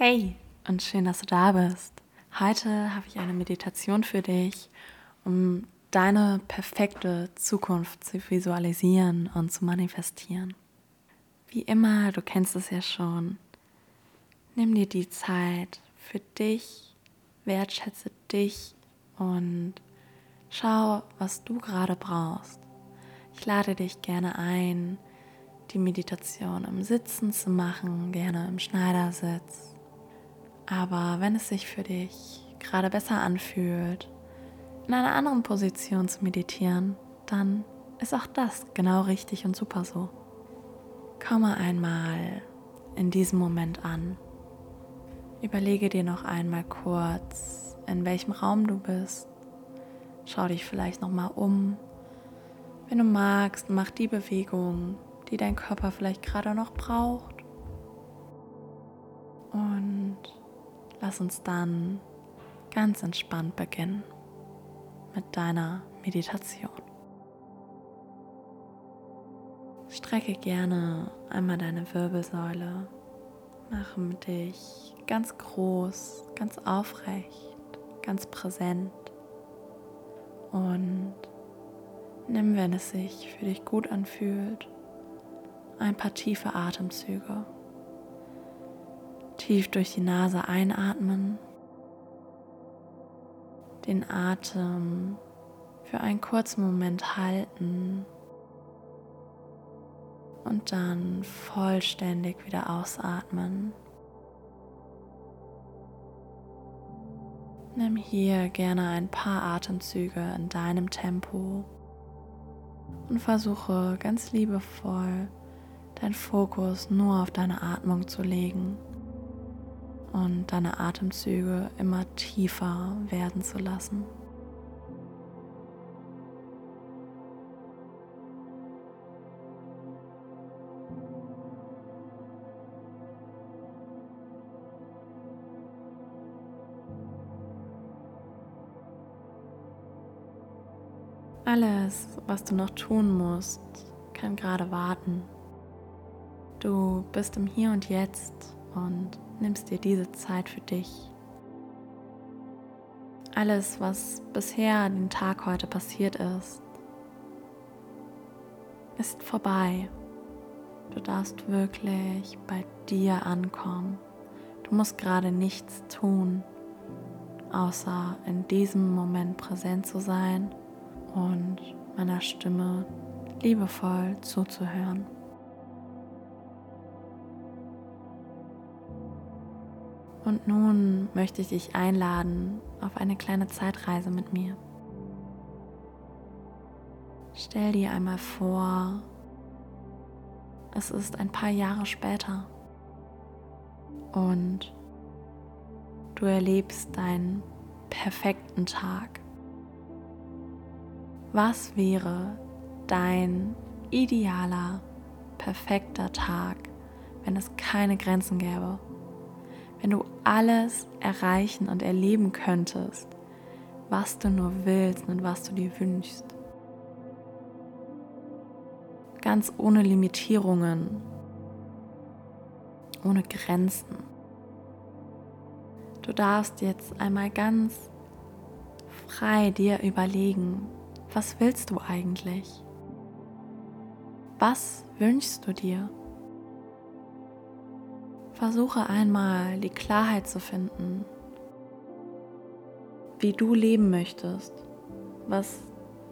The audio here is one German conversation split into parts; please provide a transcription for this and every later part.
Hey und schön, dass du da bist. Heute habe ich eine Meditation für dich, um deine perfekte Zukunft zu visualisieren und zu manifestieren. Wie immer, du kennst es ja schon, nimm dir die Zeit für dich, wertschätze dich und schau, was du gerade brauchst. Ich lade dich gerne ein, die Meditation im Sitzen zu machen, gerne im Schneidersitz. Aber wenn es sich für dich gerade besser anfühlt, in einer anderen Position zu meditieren, dann ist auch das genau richtig und super so. Komme einmal in diesem Moment an. Überlege dir noch einmal kurz, in welchem Raum du bist. Schau dich vielleicht noch mal um. Wenn du magst, mach die Bewegung, die dein Körper vielleicht gerade noch braucht. Und lass uns dann ganz entspannt beginnen mit deiner Meditation. Strecke gerne einmal deine Wirbelsäule, mache dich ganz groß, ganz aufrecht, ganz präsent und nimm, wenn es sich für dich gut anfühlt, ein paar tiefe Atemzüge. Tief durch die Nase einatmen, den Atem für einen kurzen Moment halten. Und dann vollständig wieder ausatmen. Nimm hier gerne ein paar Atemzüge in deinem Tempo. Und versuche ganz liebevoll dein Fokus nur auf deine Atmung zu legen und deine Atemzüge immer tiefer werden zu lassen. Alles, was du noch tun musst, kann gerade warten. Du bist im Hier und Jetzt und nimmst dir diese Zeit für dich. Alles, was bisher den Tag heute passiert ist, ist vorbei. Du darfst wirklich bei dir ankommen. Du musst gerade nichts tun, außer in diesem Moment präsent zu sein und meiner Stimme liebevoll zuzuhören. Und nun möchte ich dich einladen auf eine kleine Zeitreise mit mir. Stell dir einmal vor, es ist ein paar Jahre später und du erlebst deinen perfekten Tag. Was wäre dein idealer, perfekter Tag, wenn es keine Grenzen gäbe? Wenn du alles erreichen und erleben könntest, was du nur willst und was du dir wünschst. Ganz ohne Limitierungen, ohne Grenzen. Du darfst jetzt einmal ganz frei dir überlegen, was willst du eigentlich? Was wünschst du dir? Versuche einmal die Klarheit zu finden, wie du leben möchtest, was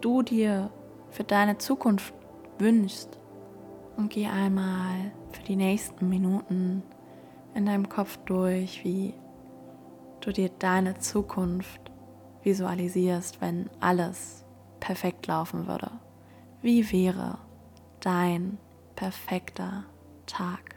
du dir für deine Zukunft wünschst und geh einmal für die nächsten Minuten in deinem Kopf durch, wie du dir deine Zukunft visualisierst, wenn alles perfekt laufen würde. Wie wäre dein perfekter Tag?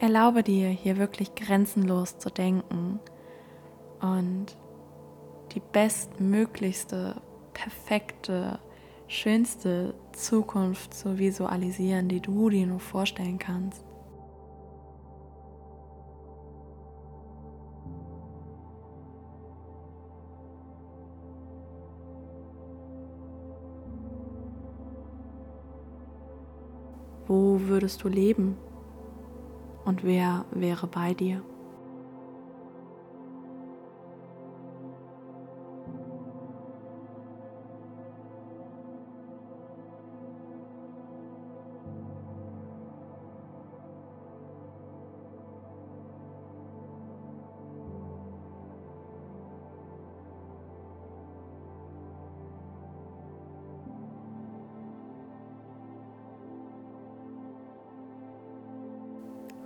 Erlaube dir hier wirklich grenzenlos zu denken und die bestmöglichste, perfekte, schönste Zukunft zu visualisieren, die du dir nur vorstellen kannst. Wo würdest du leben? Und wer wäre bei dir?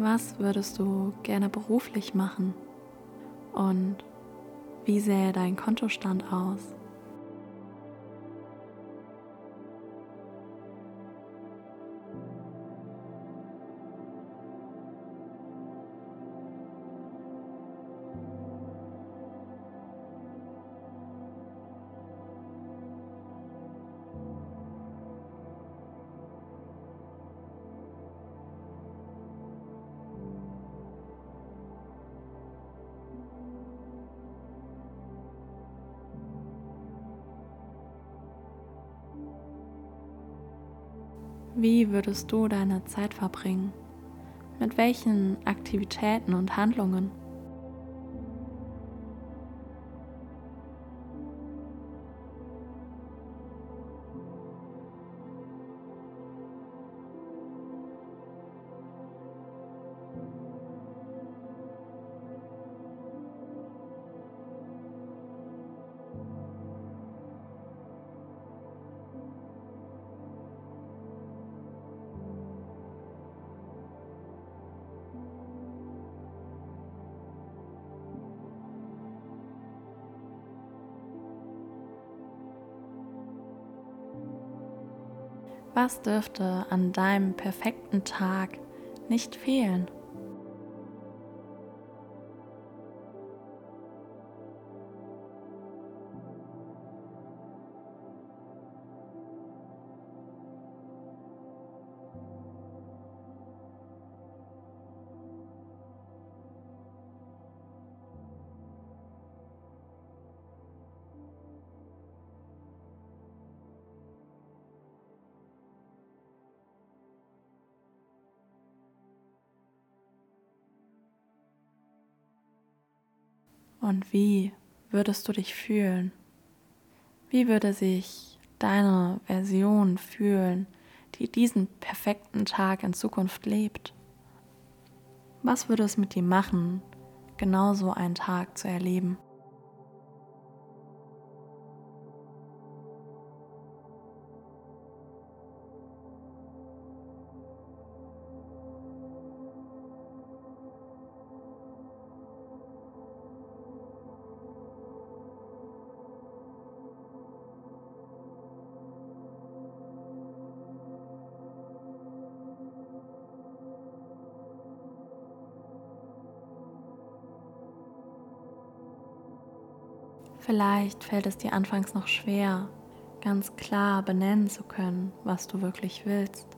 Was würdest du gerne beruflich machen? Und wie sähe dein Kontostand aus? Wie würdest du deine Zeit verbringen? Mit welchen Aktivitäten und Handlungen? Was dürfte an deinem perfekten Tag nicht fehlen? Und wie würdest du dich fühlen? Wie würde sich deine Version fühlen, die diesen perfekten Tag in Zukunft lebt? Was würde es mit dir machen, genauso einen Tag zu erleben? Vielleicht fällt es dir anfangs noch schwer, ganz klar benennen zu können, was du wirklich willst.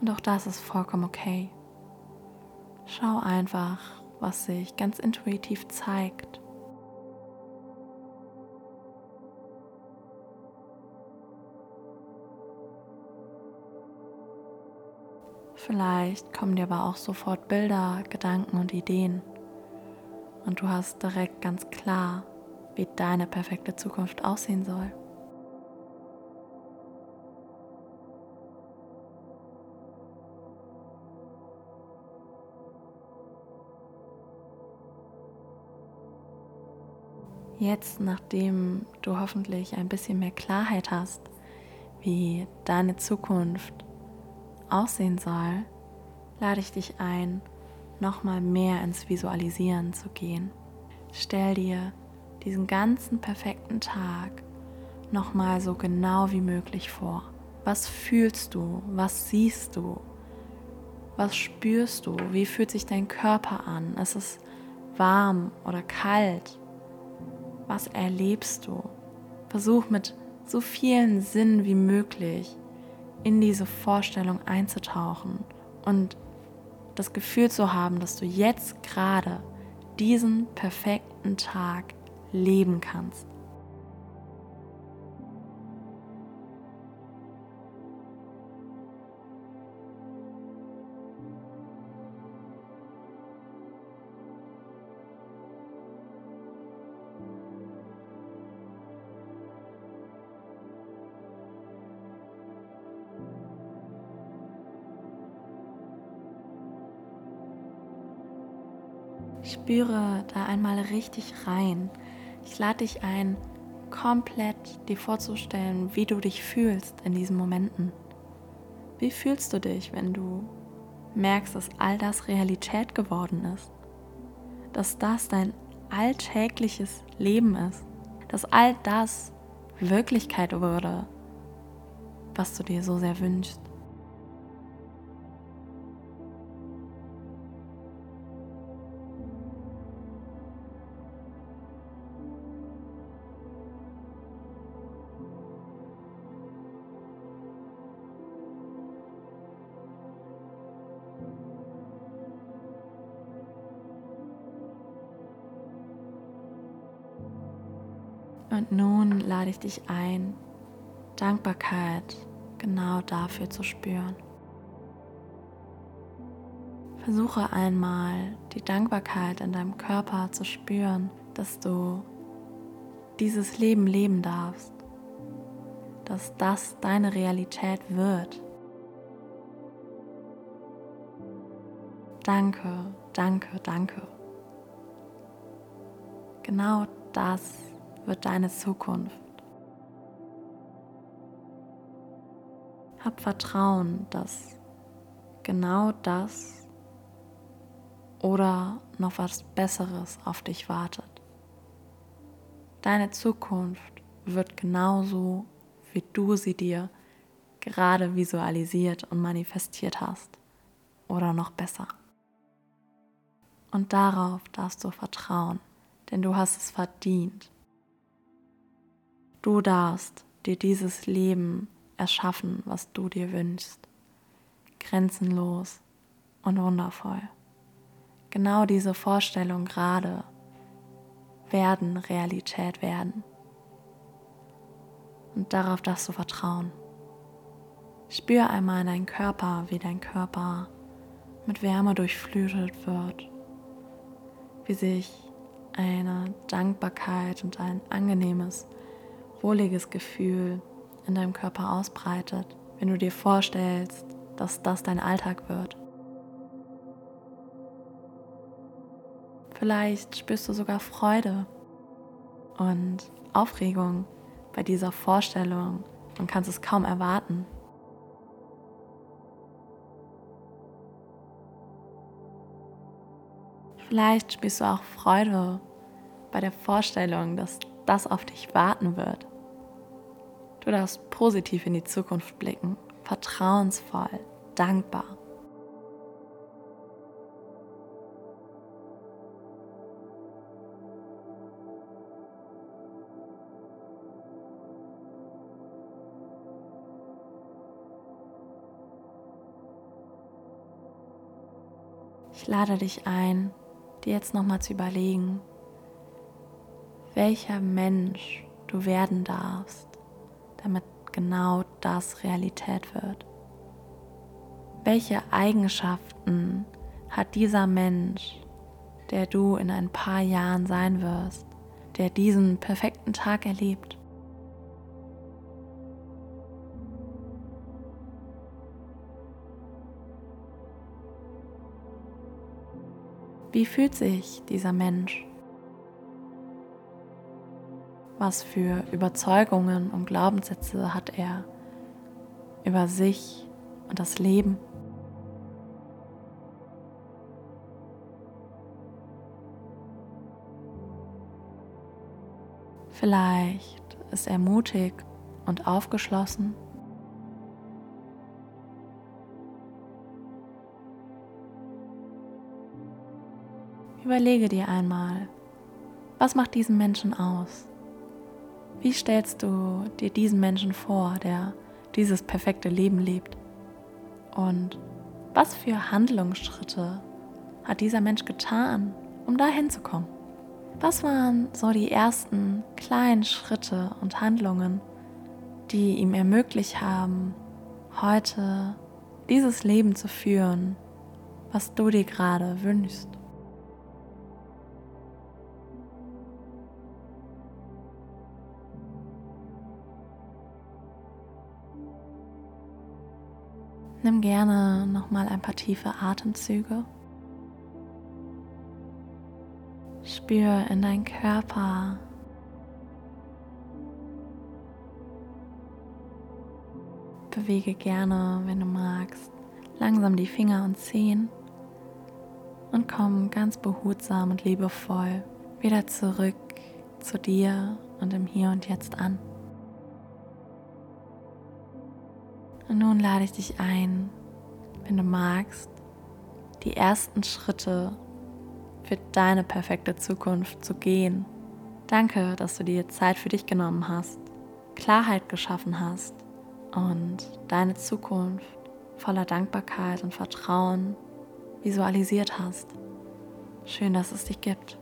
Und auch das ist vollkommen okay. Schau einfach, was sich ganz intuitiv zeigt. Vielleicht kommen dir aber auch sofort Bilder, Gedanken und Ideen. Und du hast direkt ganz klar, wie deine perfekte Zukunft aussehen soll. Jetzt, nachdem du hoffentlich ein bisschen mehr Klarheit hast, wie deine Zukunft aussehen soll, lade ich dich ein, nochmal mehr ins Visualisieren zu gehen. Stell dir diesen ganzen perfekten Tag nochmal so genau wie möglich vor. Was fühlst du? Was siehst du? Was spürst du? Wie fühlt sich dein Körper an? Ist es warm oder kalt? Was erlebst du? Versuch mit so vielen Sinnen wie möglich in diese Vorstellung einzutauchen und das Gefühl zu haben, dass du jetzt gerade diesen perfekten Tag leben kannst. Spüre da einmal richtig rein. Ich lade dich ein, komplett dir vorzustellen, wie du dich fühlst in diesen Momenten. Wie fühlst du dich, wenn du merkst, dass all das Realität geworden ist? Dass das dein alltägliches Leben ist? Dass all das Wirklichkeit wurde, was du dir so sehr wünschst? Und nun lade ich dich ein, Dankbarkeit genau dafür zu spüren. Versuche einmal die Dankbarkeit in deinem Körper zu spüren, dass du dieses Leben leben darfst, dass das deine Realität wird. Danke, danke, danke. Genau das wird deine Zukunft. Hab Vertrauen, dass genau das oder noch was Besseres auf dich wartet. Deine Zukunft wird genauso, wie du sie dir gerade visualisiert und manifestiert hast. Oder noch besser. Und darauf darfst du vertrauen, denn du hast es verdient. Du darfst dir dieses Leben erschaffen, was du dir wünschst. Grenzenlos und wundervoll. Genau diese Vorstellung gerade werden Realität werden. Und darauf darfst du vertrauen. Spür einmal in deinen Körper, wie dein Körper mit Wärme durchflutet wird, wie sich eine Dankbarkeit und ein angenehmes wohliges Gefühl in deinem Körper ausbreitet, wenn du dir vorstellst, dass das dein Alltag wird. Vielleicht spürst du sogar Freude und Aufregung bei dieser Vorstellung und kannst es kaum erwarten. Vielleicht spürst du auch Freude bei der Vorstellung, dass das auf dich warten wird. Du darfst positiv in die Zukunft blicken, vertrauensvoll, dankbar. Ich lade dich ein, dir jetzt nochmal zu überlegen, welcher Mensch du werden darfst, damit genau das Realität wird. Welche Eigenschaften hat dieser Mensch, der du in ein paar Jahren sein wirst, der diesen perfekten Tag erlebt? Wie fühlt sich dieser Mensch? Was für Überzeugungen und Glaubenssätze hat er über sich und das Leben? Vielleicht ist er mutig und aufgeschlossen. Überlege dir einmal, was macht diesen Menschen aus? Wie stellst du dir diesen Menschen vor, der dieses perfekte Leben lebt? Und was für Handlungsschritte hat dieser Mensch getan, um dahin zu kommen? Was waren so die ersten kleinen Schritte und Handlungen, die ihm ermöglicht haben, heute dieses Leben zu führen, was du dir gerade wünschst? Nimm gerne noch mal ein paar tiefe Atemzüge. Spür in deinen Körper. Bewege gerne, wenn du magst, langsam die Finger und Zehen und komm ganz behutsam und liebevoll wieder zurück zu dir und im Hier und Jetzt an. Und nun lade ich dich ein, wenn du magst, die ersten Schritte für deine perfekte Zukunft zu gehen. Danke, dass du dir Zeit für dich genommen hast, Klarheit geschaffen hast und deine Zukunft voller Dankbarkeit und Vertrauen visualisiert hast. Schön, dass es dich gibt.